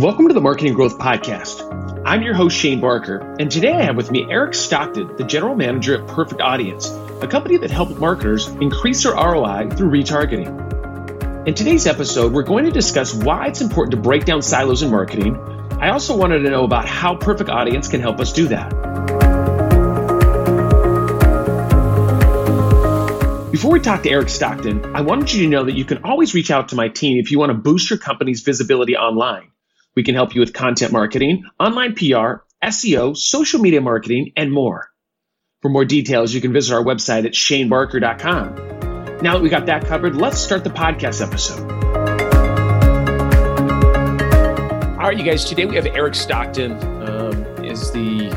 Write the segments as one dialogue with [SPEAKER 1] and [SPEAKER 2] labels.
[SPEAKER 1] Welcome to the Marketing Growth Podcast. I'm your host, Shane Barker, and today I have with me Eric Stockton, the General Manager at Perfect Audience, a company that helps marketers increase their ROI through retargeting. In today's episode, we're going to discuss why it's important to break down silos in marketing. I also wanted to know about how Perfect Audience can help us do that. Before we talk to Eric Stockton, I wanted you to know that you can always reach out to my team if you want to boost your company's visibility online. We can help you with content marketing, online PR, SEO, social media marketing, and more. For more details, you can visit our website at shanebarker.com. Now that we got that covered, let's start the podcast episode. All right, you guys, today we have Eric Stockton, um, is the,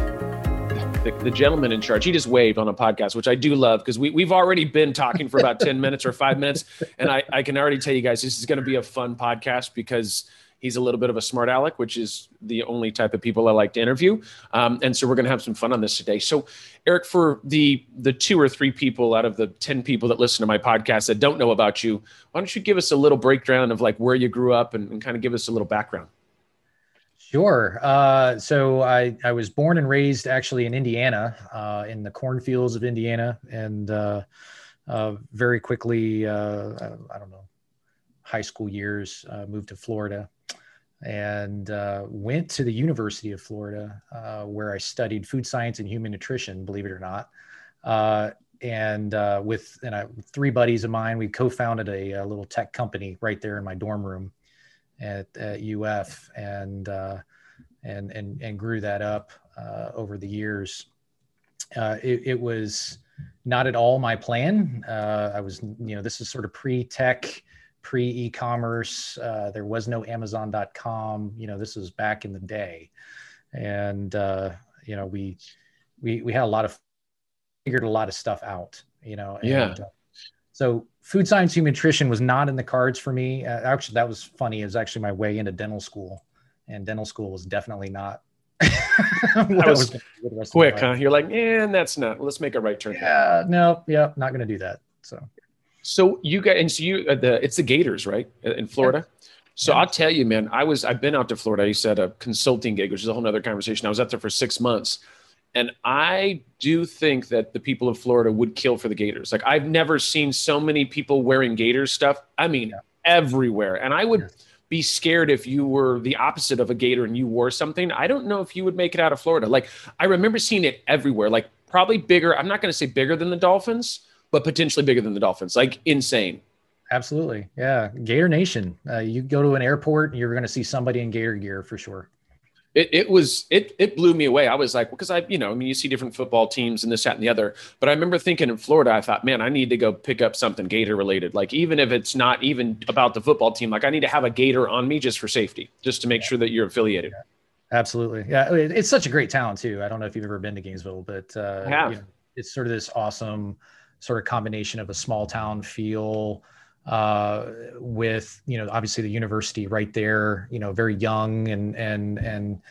[SPEAKER 1] the, the gentleman in charge. He just waved on a podcast, which I do love because we, we've already been talking for about 10 minutes or five minutes. And I, I can already tell you guys, this is going to be a fun podcast because – He's a little bit of a smart aleck, which is the only type of people I like to interview. Um, and so we're going to have some fun on this today. So, Eric, for the the two or three people out of the ten people that listen to my podcast that don't know about you, why don't you give us a little breakdown of like where you grew up and, and kind of give us a little background?
[SPEAKER 2] Sure. Uh, so I, I was born and raised actually in Indiana, uh, in the cornfields of Indiana, and uh, uh very quickly, uh, I don't know, high school years, uh, moved to Florida and uh, went to the University of Florida, uh, where I studied food science and human nutrition, believe it or not. Uh, and uh, with and I, three buddies of mine, we co-founded a, a, little tech company right there in my dorm room at, at UF, and uh, and and and grew that up uh, over the years. It, it, was not at all my plan. I was, you know, this is sort of pre-tech pre e-commerce. Uh, there was no Amazon.com. You know, this was back in the day, and uh, you know, we we we had a lot of figured a lot of stuff out. You know, and,
[SPEAKER 1] yeah.
[SPEAKER 2] Uh, so food science, and nutrition was not in the cards for me. Uh, actually, that was funny. It was actually my way into dental school, and dental school was definitely not.
[SPEAKER 1] that was, was quick, huh? You're like, man, that's not. Let's make a right turn.
[SPEAKER 2] Yeah, no, yeah, not going to do that. So
[SPEAKER 1] so you got and so you uh, the it's the Gators right in Florida. Yeah. So yeah. I'll tell you, man, I was I've been out to Florida. I used to a consulting gig, which is a whole other conversation. I was out there for six months, and I do think that the people of Florida would kill for the Gators. Like I've never seen so many people wearing Gators stuff. I mean, yeah. everywhere, and I would. Yeah. Be scared if you were the opposite of a gator and you wore something. I don't know if you would make it out of Florida. Like I remember seeing it everywhere. Like probably bigger. I'm not going to say bigger than the Dolphins, but potentially bigger than the Dolphins. Like insane.
[SPEAKER 2] Absolutely. Yeah. Gator Nation. Uh, you go to an airport, you're going to see somebody in Gator gear for sure.
[SPEAKER 1] It, it was it it blew me away. I was like, because I you know I mean you see different football teams and this that and the other, but I remember thinking in Florida, I thought, man, I need to go pick up something Gator related. Like even if it's not even about the football team, like I need to have a Gator on me just for safety, just to make yeah. sure that you're affiliated.
[SPEAKER 2] Yeah. Absolutely, yeah. It's such a great town too. I don't know if you've ever been to Gainesville, but uh, you know, it's sort of this awesome sort of combination of a small town feel uh, with you know obviously the university right there you know very young and and and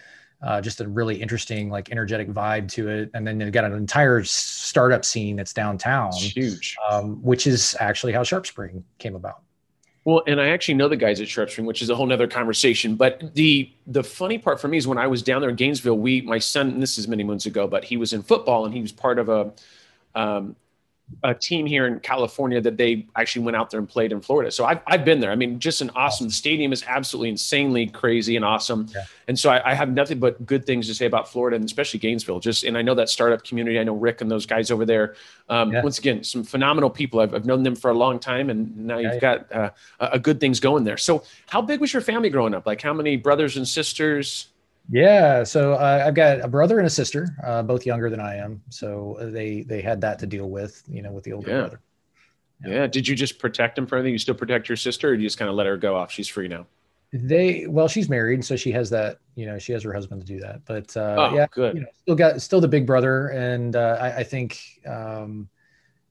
[SPEAKER 2] uh, just a really interesting like energetic vibe to it. And then you've got an entire startup scene that's downtown
[SPEAKER 1] it's huge.
[SPEAKER 2] um, which is actually how sharp spring came about.
[SPEAKER 1] Well, and I actually know the guys at Sharp Spring, which is a whole nother conversation. But the the funny part for me is when I was down there in Gainesville, we my son, this is many moons ago, but he was in football and he was part of a um, a team here in California that they actually went out there and played in Florida. So I've, I've been there. I mean, just an awesome the stadium is absolutely insanely crazy and awesome. Yeah. And so I, I, have nothing but good things to say about Florida and especially Gainesville. Just and I know that startup community. I know Rick and those guys over there. Um, yeah. Once again, some phenomenal people. I've, I've, known them for a long time, and now you've got uh, a good things going there. So how big was your family growing up? Like how many brothers and sisters?
[SPEAKER 2] Yeah, so uh, I've got a brother and a sister, uh, both younger than I am. So uh, they they had that to deal with, you know, with the older
[SPEAKER 1] yeah.
[SPEAKER 2] brother.
[SPEAKER 1] Yeah. yeah. Did you just protect him for anything? You still protect your sister, or do you just kind of let her go off? She's free now.
[SPEAKER 2] They well, she's married, so she has that. You know, she has her husband to do that. But uh,
[SPEAKER 1] oh,
[SPEAKER 2] yeah,
[SPEAKER 1] good.
[SPEAKER 2] You know, still got still the big brother, and uh, I, I think um,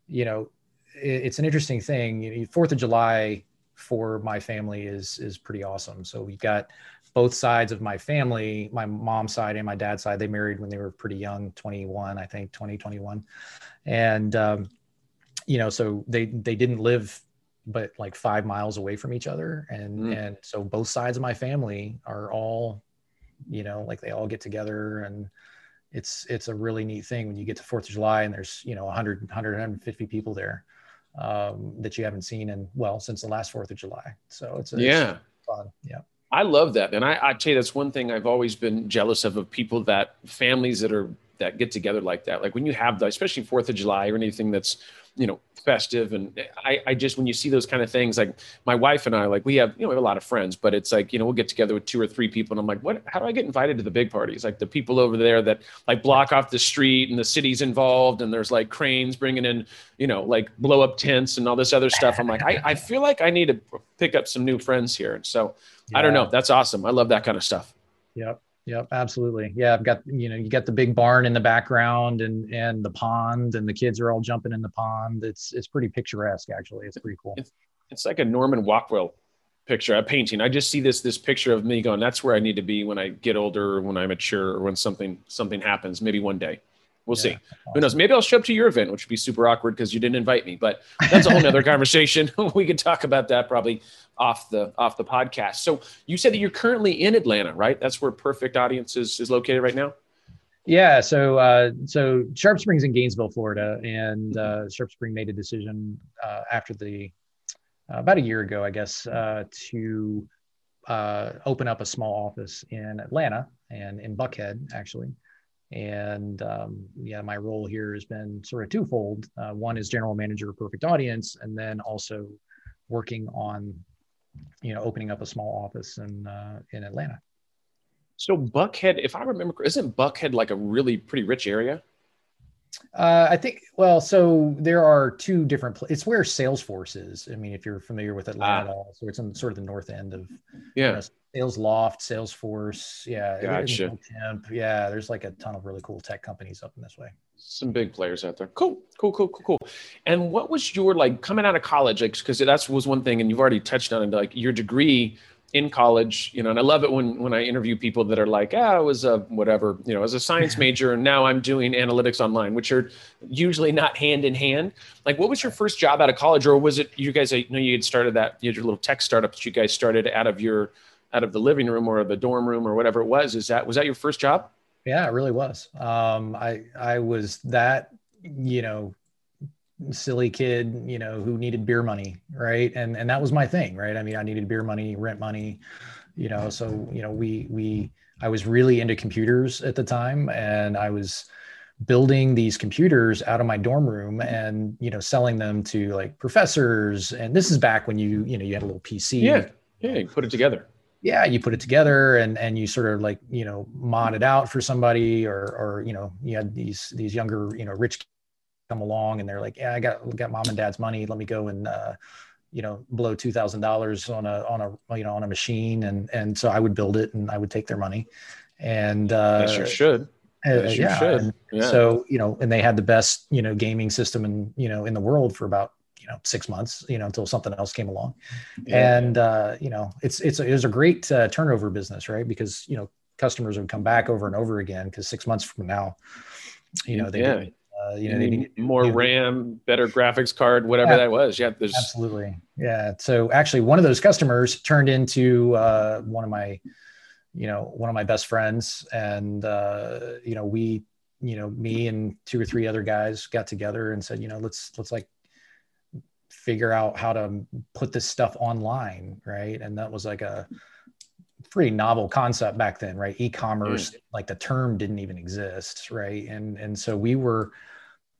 [SPEAKER 2] you know it, it's an interesting thing. Fourth of July for my family is is pretty awesome. So we've got both sides of my family, my mom's side and my dad's side, they married when they were pretty young, 21, I think 2021. And, um, you know, so they, they didn't live but like five miles away from each other. And, mm. and so both sides of my family are all, you know, like they all get together and it's, it's a really neat thing when you get to 4th of July and there's, you know, 100, 100, 150 people there um, that you haven't seen in, well, since the last 4th of July. So it's, a,
[SPEAKER 1] yeah.
[SPEAKER 2] It's fun. Yeah.
[SPEAKER 1] I love that. And I, I tell you, that's one thing I've always been jealous of, of people that families that are, that get together like that. Like when you have the, especially 4th of July or anything that's, you know, festive. And I, I just, when you see those kind of things, like my wife and I, like we have, you know, we have a lot of friends, but it's like, you know, we'll get together with two or three people. And I'm like, what, how do I get invited to the big parties? Like the people over there that like block off the street and the city's involved and there's like cranes bringing in, you know, like blow up tents and all this other stuff. I'm like, I, I feel like I need to pick up some new friends here. And so yeah. I don't know. That's awesome. I love that kind of stuff.
[SPEAKER 2] Yep. Yep, absolutely. Yeah, I've got you know you got the big barn in the background and and the pond and the kids are all jumping in the pond. It's it's pretty picturesque actually. It's pretty cool.
[SPEAKER 1] It's, it's like a Norman Rockwell picture, a painting. I just see this this picture of me going. That's where I need to be when I get older, when I mature, or when something something happens. Maybe one day. We'll yeah, see. Who knows? Maybe I'll show up to your event, which would be super awkward because you didn't invite me. But that's a whole nother conversation. we could talk about that probably off the off the podcast. So you said that you're currently in Atlanta, right? That's where Perfect Audience is, is located right now.
[SPEAKER 2] Yeah. So uh, so Sharp Springs in Gainesville, Florida, and uh, Sharp Spring made a decision uh, after the uh, about a year ago, I guess, uh, to uh, open up a small office in Atlanta and in Buckhead, actually. And um, yeah, my role here has been sort of twofold. Uh, one is general manager of Perfect Audience, and then also working on, you know, opening up a small office in uh, in Atlanta.
[SPEAKER 1] So Buckhead, if I remember, isn't Buckhead like a really pretty rich area?
[SPEAKER 2] Uh, I think, well, so there are two different, pl- it's where Salesforce is. I mean, if you're familiar with Atlanta, ah. so it's in sort of the north end of,
[SPEAKER 1] yeah, you know,
[SPEAKER 2] Sales Loft, Salesforce. Yeah.
[SPEAKER 1] Gotcha.
[SPEAKER 2] Yeah. There's like a ton of really cool tech companies up in this way.
[SPEAKER 1] Some big players out there. Cool, cool, cool, cool, cool. And what was your like coming out of college? Like, cause that was one thing, and you've already touched on it, like your degree in college, you know, and I love it when when I interview people that are like, ah, I was a whatever, you know, as a science major, and now I'm doing analytics online, which are usually not hand in hand. Like, what was your first job out of college, or was it you guys? I know you had started that, you had your little tech startup that you guys started out of your out of the living room or the dorm room or whatever it was. Is that was that your first job?
[SPEAKER 2] Yeah, it really was. Um, I I was that you know silly kid, you know, who needed beer money, right? And and that was my thing, right? I mean, I needed beer money, rent money, you know. So you know, we we I was really into computers at the time, and I was building these computers out of my dorm room and you know selling them to like professors and this is back when you you know you had a little pc
[SPEAKER 1] yeah yeah you put it together
[SPEAKER 2] yeah you put it together and and you sort of like you know mod it out for somebody or or you know you had these these younger you know rich come along and they're like yeah i got got mom and dad's money let me go and uh, you know blow two thousand dollars on a on a you know on a machine and and so i would build it and i would take their money and uh
[SPEAKER 1] sure should
[SPEAKER 2] uh, yeah, should. yeah. so you know and they had the best you know gaming system in you know in the world for about know six months you know until something else came along. Yeah. and uh, you know it's it's it was a great uh, turnover business right? Because you know customers would come back over and over again because six months from now you know they yeah. Did, uh, you know they
[SPEAKER 1] need more you know, ram better graphics card whatever yeah, that was. Yeah there's
[SPEAKER 2] absolutely. Yeah. So actually one of those customers turned into uh, one of my you know one of my best friends. And uh, you know we you know me and two or three other guys got together and said you know let's let's like figure out how to put this stuff online right? And that was like a pretty novel concept back then right? E-commerce mm. like the term didn't even exist right? And and so we were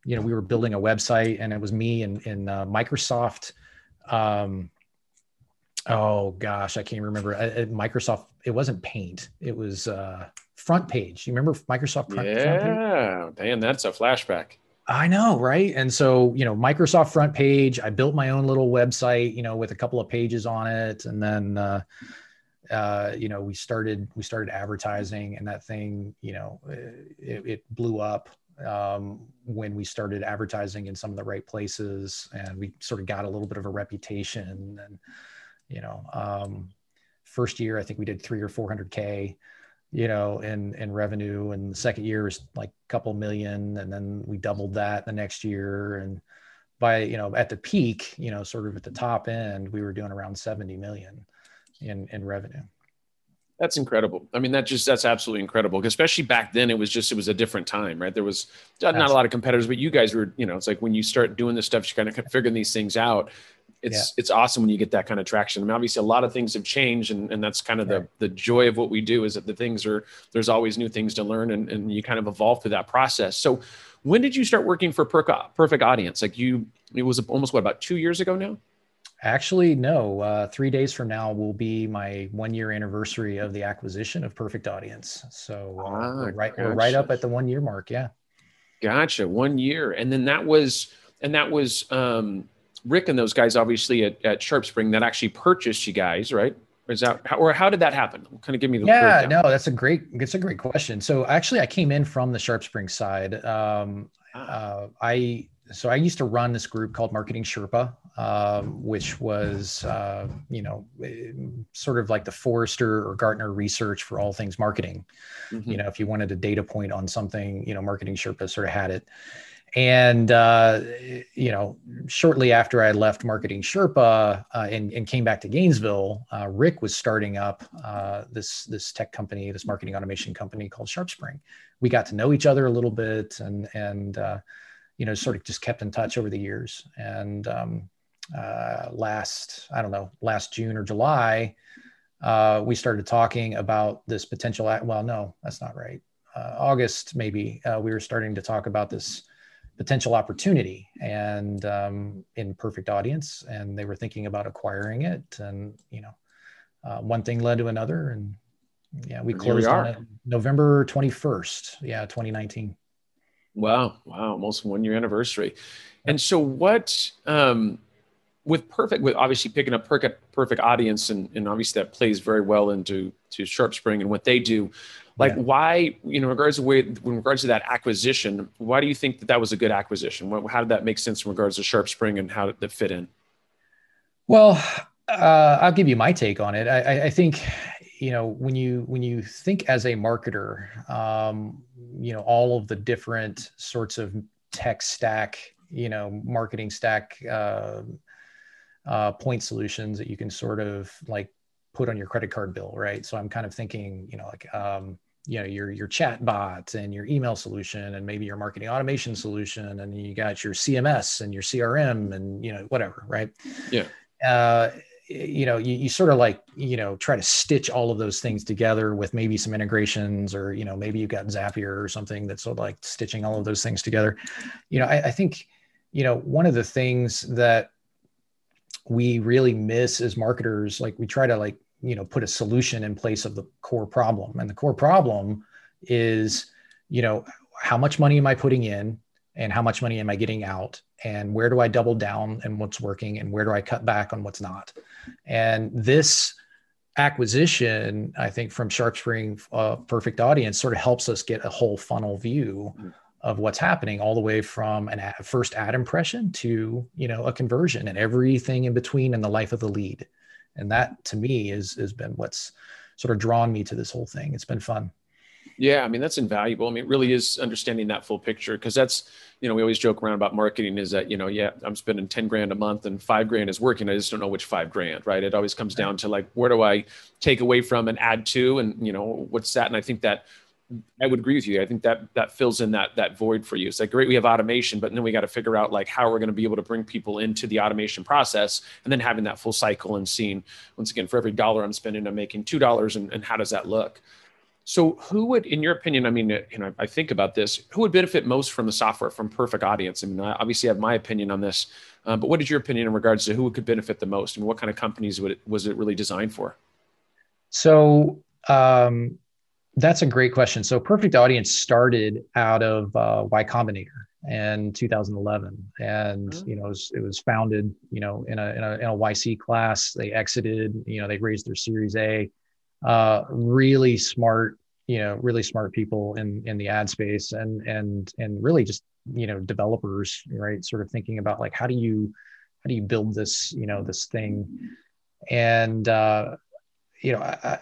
[SPEAKER 2] you know we were building a website and it was me and in uh, microsoft um oh gosh i can't remember. Microsoft it wasn't paint. It was uh front page. You remember microsoft front,
[SPEAKER 1] yeah. Front damn that's a flashback
[SPEAKER 2] I know, right? And so, you know, Microsoft front page, I built my own little website, you know, with a couple of pages on it. And then, uh, uh, you know, we started, we started advertising and that thing, you know, it, it blew up um, when we started advertising in some of the right places and we sort of got a little bit of a reputation and, you know, um, first year, I think we did three or 400K you know, in in revenue. And the second year was like a couple million, and then we doubled that the next year. And by you know at the peak, you know, sort of at the top end, we were doing around 70 million in in revenue.
[SPEAKER 1] That's incredible. I mean, that just that's absolutely incredible. Especially back then, it was just it was a different time, right? There was not absolutely. a lot of competitors, but you guys were, you know, it's like when you start doing this stuff, you're kind of figuring these things out. It's yeah. it's awesome when you get that kind of traction. I mean, obviously, a lot of things have changed, and, and that's kind of right. the the joy of what we do is that the things are there's always new things to learn, and, and you kind of evolve through that process. So, when did you start working for Perfect Audience? Like you, it was almost what about two years ago now?
[SPEAKER 2] Actually, no. Uh, three days from now will be my one year anniversary of the acquisition of Perfect Audience. So uh, ah, we're right, gotcha. we're right up at the one year mark. Yeah.
[SPEAKER 1] Gotcha. One year, and then that was, and that was um, Rick and those guys, obviously at, at Sharp Spring, that actually purchased you guys, right? Is that how, or how did that happen? Kind of give me the
[SPEAKER 2] yeah. No, that's a great. It's a great question. So actually, I came in from the Sharp Spring side. Um, ah. uh, I so I used to run this group called Marketing Sherpa, um, which was uh, you know sort of like the Forrester or Gartner research for all things marketing. Mm-hmm. You know, if you wanted a data point on something, you know, Marketing Sherpa sort of had it. And uh, you know, shortly after I left Marketing Sherpa uh, and, and, came back to Gainesville, uh, Rick was starting up uh, this this tech company, this marketing automation company called SharpSpring. We got to know each other a little bit, and and uh, you know, sort of just kept in touch over the years. And um, uh, last, I don't know, last June or July, we started talking about this potential. Well, no, that's not right. August, maybe we were starting to talk about this potential opportunity and um, in perfect audience, and they were thinking about acquiring it. And you know, uh, one thing led to another, and yeah, we closed we on it November twenty first. Yeah, twenty nineteen.
[SPEAKER 1] Wow. Wow. Almost one year anniversary. And so what, um, with perfect, with obviously picking up perfect, perfect audience and, and obviously that plays very well into to Sharp Spring and what they do. Like yeah. why, you know, in regards to way, in regards to that acquisition, why do you think that that was a good acquisition? How did that make sense in regards to Sharp Spring and how did it fit in?
[SPEAKER 2] Well, uh, I'll give you my take on it. I, I, think you know when you when you think as a marketer um, you know all of the different sorts of tech stack you know marketing stack uh, uh, point solutions that you can sort of like put on your credit card bill right? So i'm kind of thinking you know like um, you know your your chat bot and your email solution and maybe your marketing automation solution and you got your cms and your crm and you know whatever right?
[SPEAKER 1] Yeah.
[SPEAKER 2] Uh, you know you, you sort of like you know try to stitch all of those things together with maybe some integrations or you know maybe you've got zapier or something that's sort of like stitching all of those things together. You know I, I think you know one of the things that we really miss as marketers like we try to like you know put a solution in place of the core problem and the core problem is you know how much money am i putting in and how much money am I getting out and where do I double down and what's working and where do I cut back on what's not. And this acquisition, I think from SharpSpring uh, Perfect Audience sort of helps us get a whole funnel view mm-hmm. Of what's happening all the way from an ad, first ad impression to, you know, a conversion and everything in between in the life of the lead. And that to me is has been what's sort of drawn me to this whole thing. It's been fun.
[SPEAKER 1] Yeah, I mean that's invaluable. I mean, it really is understanding that full picture because that's you know we always joke around about marketing is that you know yeah I'm spending ten grand a month and five grand is working. I just don't know which five grand, right? It always comes down to like where do I take away from and add to, and you know what's that? And I think that I would agree with you. I think that that fills in that that void for you. It's like great we have automation, but then we got to figure out like how we're going to be able to bring people into the automation process, and then having that full cycle and seeing once again for every dollar I'm spending, I'm making two dollars, and, and how does that look? So, who would, in your opinion, I mean, you know, I think about this, who would benefit most from the software from Perfect Audience? I mean, I obviously have my opinion on this, uh, but what is your opinion in regards to who could benefit the most? Mean, what kind of companies would it, was it really designed for?
[SPEAKER 2] So, um, that's a great question. So, Perfect Audience started out of uh, Y Combinator in 2011, and mm-hmm. you know, it was, it was, founded, you know, in a, in a in a YC class. They exited, you know, they raised their Series A uh, really smart, you know, really smart people in in the ad space, and and and really just you know developers, right? Sort of thinking about like how do you how do you build this, you know, this thing, and uh, you know. I,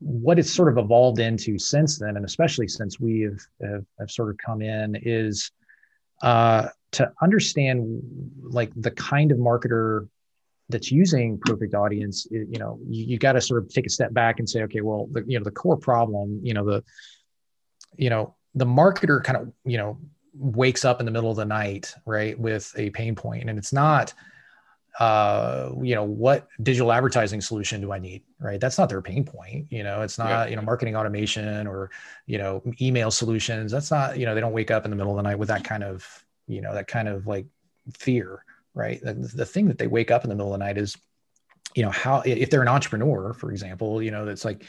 [SPEAKER 2] what it's sort of evolved into since then, and especially since we have, have, have sort of come in, is uh, to understand like the kind of marketer that's using perfect audience you know you, you got to sort of take a step back and say okay well the you know the core problem you know the you know the marketer kind of you know wakes up in the middle of the night right with a pain point and it's not uh, you know, what digital advertising solution do I need? Right. That's not their pain point. You know, it's not, yeah. you know, marketing automation or, you know, email solutions. That's not, you know, they don't wake up in the middle of the night with that kind of, you know, that kind of like fear. Right. The, the thing that they wake up in the middle of the night is, you know, how, if they're an entrepreneur, for example, you know, that's like,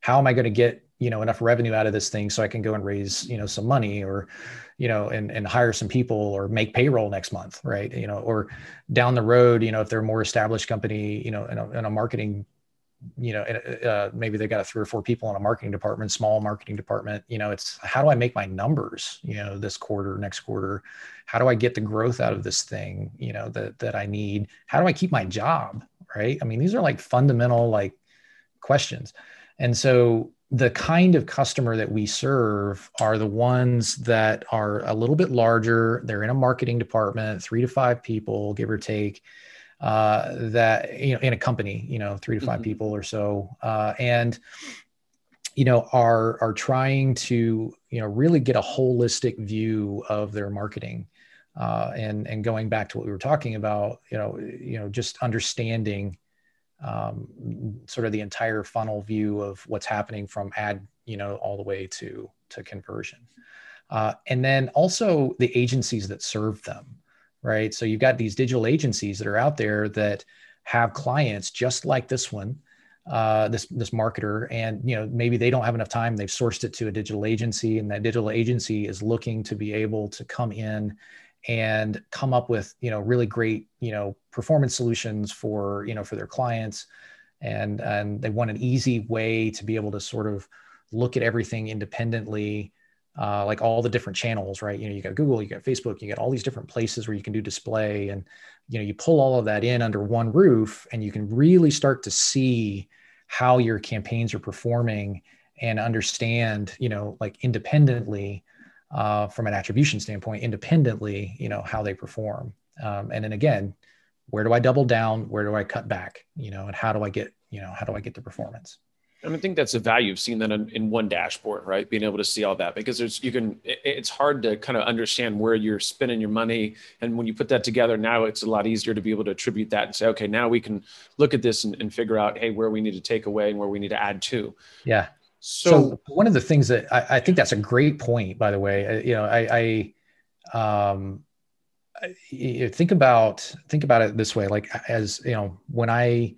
[SPEAKER 2] how am I going to get, you know, enough revenue out of this thing so I can go and raise, you know, some money or, you know, and, and hire some people or make payroll next month, right? You know, or down the road, you know, if they're a more established company, you know, in a, in a marketing, you know, uh, maybe they got three or four people in a marketing department, small marketing department, you know, it's how do I make my numbers, you know, this quarter, next quarter, how do I get the growth out of this thing, you know, that, that I need? How do I keep my job? Right. I mean, these are like fundamental, like questions. And so the kind of customer that we serve are the ones that are a little bit larger. They're in a marketing department, three to five people, give or take. Uh, that you know, in a company, you know, three to 5 mm-hmm. people or so, uh, and you know, are are trying to you know really get a holistic view of their marketing. Uh, and and going back to what we were talking about, you know, you know, just understanding um, sort of the entire funnel view of what's happening from ad, you know, all the way to to conversion. Uh, and then also the agencies that serve them, right? So you've got these digital agencies that are out there that have clients just like this one, uh, this this marketer, and you know maybe they don't have enough time. They've sourced it to a digital agency, and that digital agency is looking to be able to come in and come up with you know really great you know performance solutions for you know for their clients. And and they want an easy way to be able to sort of look at everything independently uh, like all the different channels right? You know you got google you got facebook you got all these different places where you can do display. And you know you pull all of that in under one roof and you can really start to see how your campaigns are performing and understand you know like independently uh, from an attribution standpoint independently you know how they perform um, and then again where do i double down where do i cut back you know and how do i get you know how do i get the performance
[SPEAKER 1] I, mean, I think that's the value of seeing that in, in, one dashboard, right? Being able to see all that because there's you can. It, it's hard to kind of understand where you're spending your money, and when you put that together, now it's a lot easier to be able to attribute that and say, okay, now we can look at this and, and figure out, hey, where we need to take away and where we need to add to.
[SPEAKER 2] Yeah, so, so, one of the things that I, I, think that's a great point, by the way, you know, I, I um, think about think about it this way, like as you know, when I,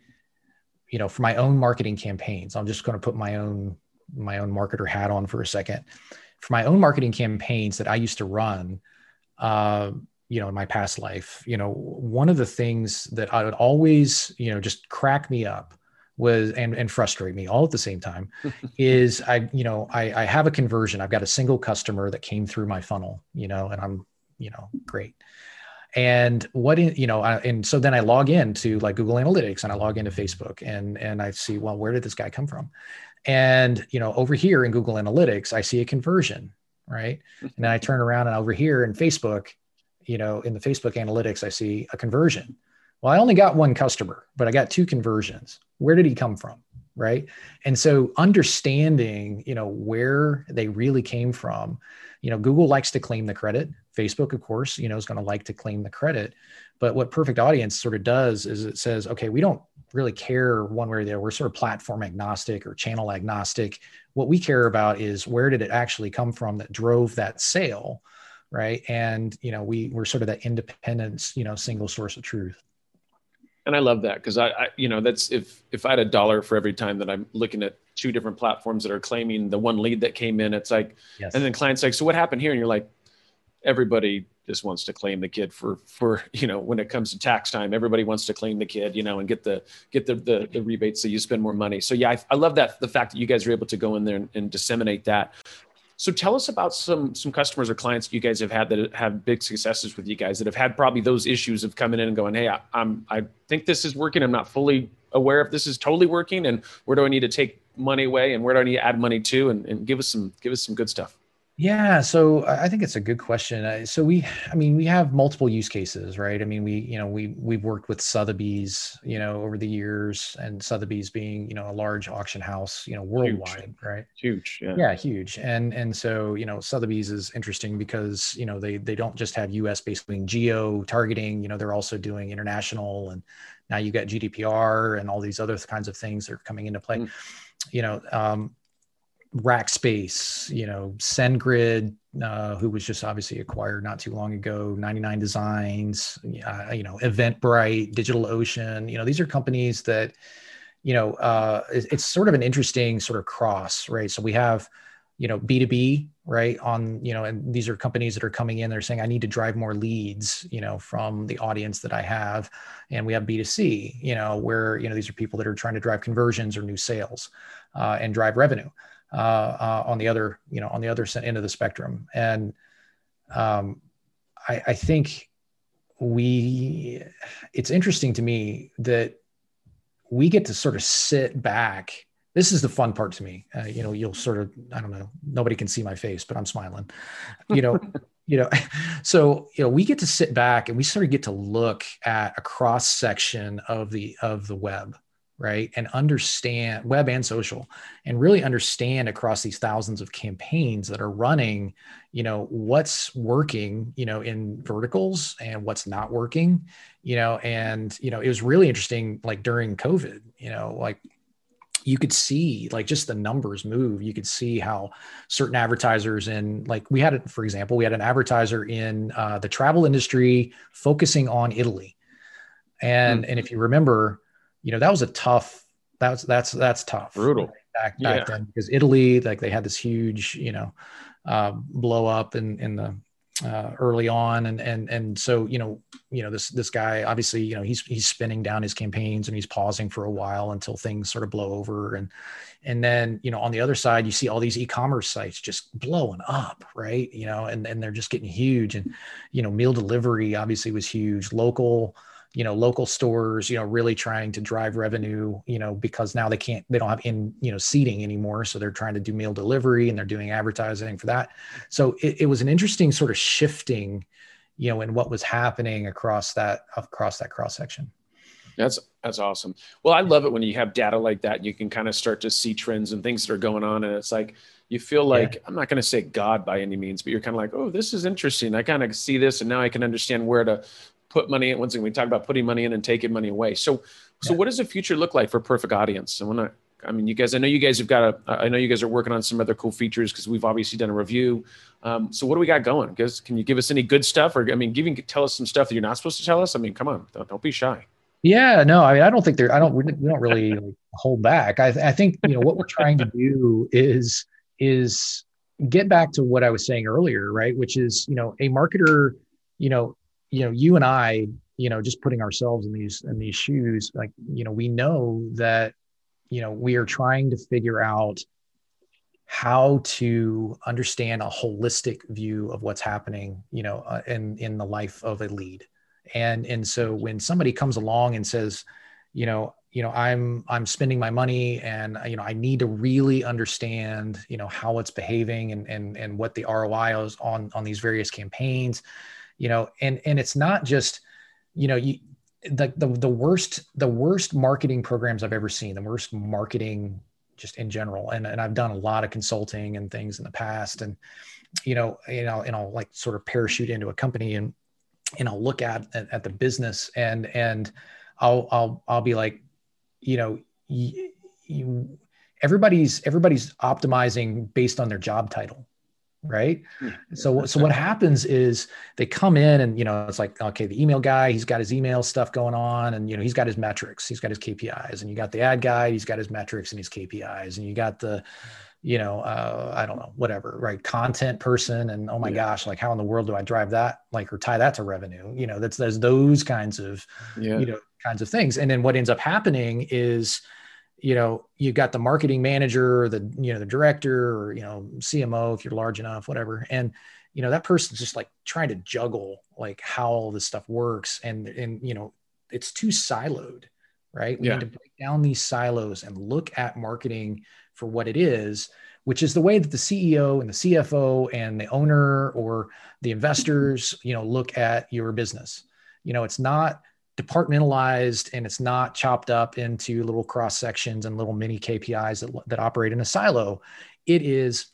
[SPEAKER 2] you know, for my own marketing campaigns, I'm just going to put my own my own marketer hat on for a second. For my own marketing campaigns that I used to run, uh, you know, in my past life, you know, one of the things that I would always, you know, just crack me up was and, and frustrate me all at the same time is I, you know, I, I have a conversion. I've got a single customer that came through my funnel, you know, and I'm, you know, great. And what, in, you know, I, and so then I log into like Google Analytics and I log into Facebook and, and I see, well, where did this guy come from? And, you know, over here in Google Analytics, I see a conversion, right? And then I turn around and over here in Facebook, you know, in the Facebook analytics, I see a conversion. Well, I only got one customer, but I got two conversions. Where did he come from? Right. And so understanding, you know, where they really came from, you know, Google likes to claim the credit. Facebook, of course, you know, is going to like to claim the credit. But what Perfect Audience sort of does is it says, okay, we don't really care one way or the other. We're sort of platform agnostic or channel agnostic. What we care about is where did it actually come from that drove that sale, right? And you know, we we're sort of that independence, you know, single source of truth
[SPEAKER 1] and I love that because I, I, you know, that's if if I had a dollar for every time that I'm looking at two different platforms that are claiming the one lead that came in, it's like, yes. and then clients like, so what happened here? And you're like, everybody just wants to claim the kid for for you know when it comes to tax time, everybody wants to claim the kid, you know, and get the get the the, the rebates so you spend more money. So yeah, I, I love that the fact that you guys are able to go in there and, and disseminate that. So tell us about some some customers or clients you guys have had that have big successes with you guys that have had probably those issues of coming in and going, hey, I, am I think this is working. I'm not fully aware if this is totally working, and where do I need to take money away, and where do I need to add money to, and, and give us some give us some good stuff.
[SPEAKER 2] Yeah, so I think it's a good question. So we, I mean, we have multiple use cases, right? I mean, we, you know, we we've worked with Sotheby's, you know, over the years, and Sotheby's being, you know, a large auction house, you know, worldwide,
[SPEAKER 1] huge.
[SPEAKER 2] right?
[SPEAKER 1] Huge, yeah.
[SPEAKER 2] Yeah, huge. And and so you know, Sotheby's is interesting because you know they they don't just have U.S. based doing geo targeting. You know, they're also doing international, and now you got GDPR and all these other kinds of things that are coming into play. Mm. You know, um, Rackspace, you know, SendGrid, uh, who was just obviously acquired not too long ago, 99 Designs, uh, you know, Eventbrite, DigitalOcean, you know, these are companies that, you know, uh, it's, it's sort of an interesting sort of cross, right? So we have, you know, B2B, right? On, you know, and these are companies that are coming in, they're saying, I need to drive more leads, you know, from the audience that I have. And we have B2C, you know, where, you know, these are people that are trying to drive conversions or new sales uh, and drive revenue uh, uh, on the other, you know, on the other end of the spectrum. And um, I, I think we, it's interesting to me that we get to sort of sit back. This is the fun part to me. Uh, you know, you'll sort of, I don't know, nobody can see my face, but I'm smiling. You know, you know, so you know, we get to sit back and we sort of get to look at a cross section of the of the web right? And understand web and social and really understand across these thousands of campaigns that are running you know what's working you know in verticals and what's not working you know? And you know it was really interesting like during covid you know like you could see like just the numbers move. You could see how certain advertisers in like we had it for example we had an advertiser in uh, the travel industry focusing on italy. And mm-hmm. and if you remember you know that was a tough that's that's that's tough.
[SPEAKER 1] Brutal.
[SPEAKER 2] Back back yeah. then because Italy like they had this huge you know uh, blow up in in the uh, early on and and and so you know you know this this guy obviously you know he's he's spinning down his campaigns and he's pausing for a while until things sort of blow over. And and then you know on the other side you see all these e-commerce sites just blowing up right? You know and and they're just getting huge. And you know meal delivery obviously was huge. Local you know local stores you know really trying to drive revenue you know because now they can't they don't have in you know seating anymore so they're trying to do meal delivery and they're doing advertising for that so it, it was an interesting sort of shifting you know in what was happening across that across that cross section
[SPEAKER 1] that's that's awesome. Well, I love it when you have data like that. You can kind of start to see trends and things that are going on, and it's like you feel like yeah. I'm not going to say God by any means, but you're kind of like, oh, this is interesting. I kind of see this, and now I can understand where to put money in. Once again, we talk about putting money in and taking money away. So, so yeah. what does the future look like for Perfect Audience? I want to. I mean, you guys. I know you guys have got a. I know you guys are working on some other cool features because we've obviously done a review. Um, so, what do we got going? Guys, can you give us any good stuff, or I mean, giving tell us some stuff that you're not supposed to tell us? I mean, come on, don't, don't be shy.
[SPEAKER 2] Yeah, no, I mean, I don't think there. I don't. We don't really like, hold back. I, I think you know what we're trying to do is is get back to what I was saying earlier, right? Which is you know a marketer, you know, you know, you and I, you know, just putting ourselves in these in these shoes, like, you know, we know that, you know, we are trying to figure out how to understand a holistic view of what's happening, you know, uh, in in the life of a lead. And and so when somebody comes along and says, you know, you know, I'm I'm spending my money and you know, I need to really understand, you know, how it's behaving and and and what the ROI is on on these various campaigns you know and and it's not just you know you the, the the worst the worst marketing programs I've ever seen, the worst marketing just in general. And and I've done a lot of consulting and things in the past. And you know, you know, and I'll like sort of parachute into a company and and I'll look at at, the business and and I'll I'll I'll be like, you know, you, you everybody's everybody's optimizing based on their job title right? So so what happens is they come in and you know it's like okay the email guy he's got his email stuff going on and you know he's got his metrics he's got his kpis and you got the ad guy he's got his metrics and his kpis and you got the you know uh, i don't know whatever right? Content person and oh my yeah. gosh like how in the world do i drive that like or tie that to revenue? You know that's there's those kinds of yeah. you know kinds of things. And then what ends up happening is you know you've got the marketing manager or the you know the director or you know cmo if you're large enough whatever and you know that person's just like trying to juggle like how all this stuff works and and you know it's too siloed right we yeah. need to break down these silos and look at marketing for what it is which is the way that the CEO and the CFO and the owner or the investors, you know, look at your business. You know, it's not departmentalized and it's not chopped up into little cross sections and little mini KPIs that, that operate in a silo. It is,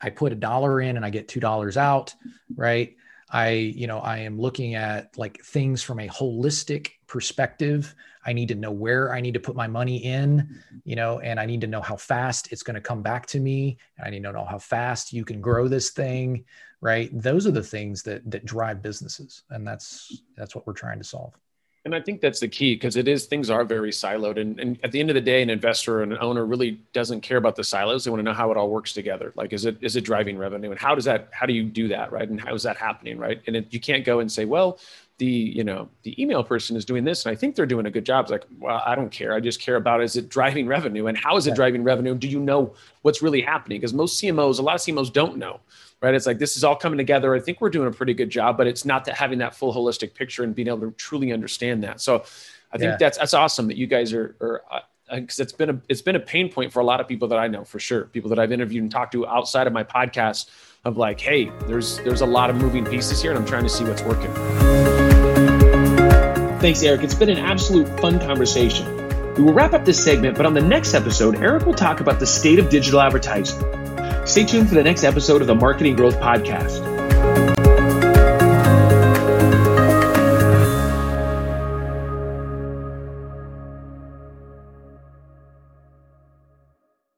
[SPEAKER 2] I put a dollar in and I get $2 out, right? I, you know, I am looking at like things from a holistic perspective. I need to know where I need to put my money in, you know, and I need to know how fast it's going to come back to me. I need to know how fast you can grow this thing, right? Those are the things that that drive businesses, and that's that's what we're trying to solve.
[SPEAKER 1] And I think that's the key because it is things are very siloed. And, and at the end of the day, an investor and an owner really doesn't care about the silos. They want to know how it all works together. Like, is it is it driving revenue? And how does that how do you do that? Right. And how is that happening? Right. And it, you can't go and say, well, the you know the email person is doing this and i think they're doing a good job it's like well i don't care i just care about is it driving revenue and how is it driving revenue do you know what's really happening because most cmos a lot of cmos don't know right? It's like this is all coming together. I think we're doing a pretty good job, but it's not that having that full holistic picture and being able to truly understand that. So I think yeah. that's that's awesome that you guys are are because uh, it's been a it's been a pain point for a lot of people that I know for sure. People that I've interviewed and talked to outside of my podcast of like, hey, there's there's a lot of moving pieces here, and I'm trying to see what's working. Thanks, Eric. It's been an absolute fun conversation. We will wrap up this segment, but on the next episode, Eric will talk about the state of digital advertising Stay tuned for the next episode of the Marketing Growth Podcast.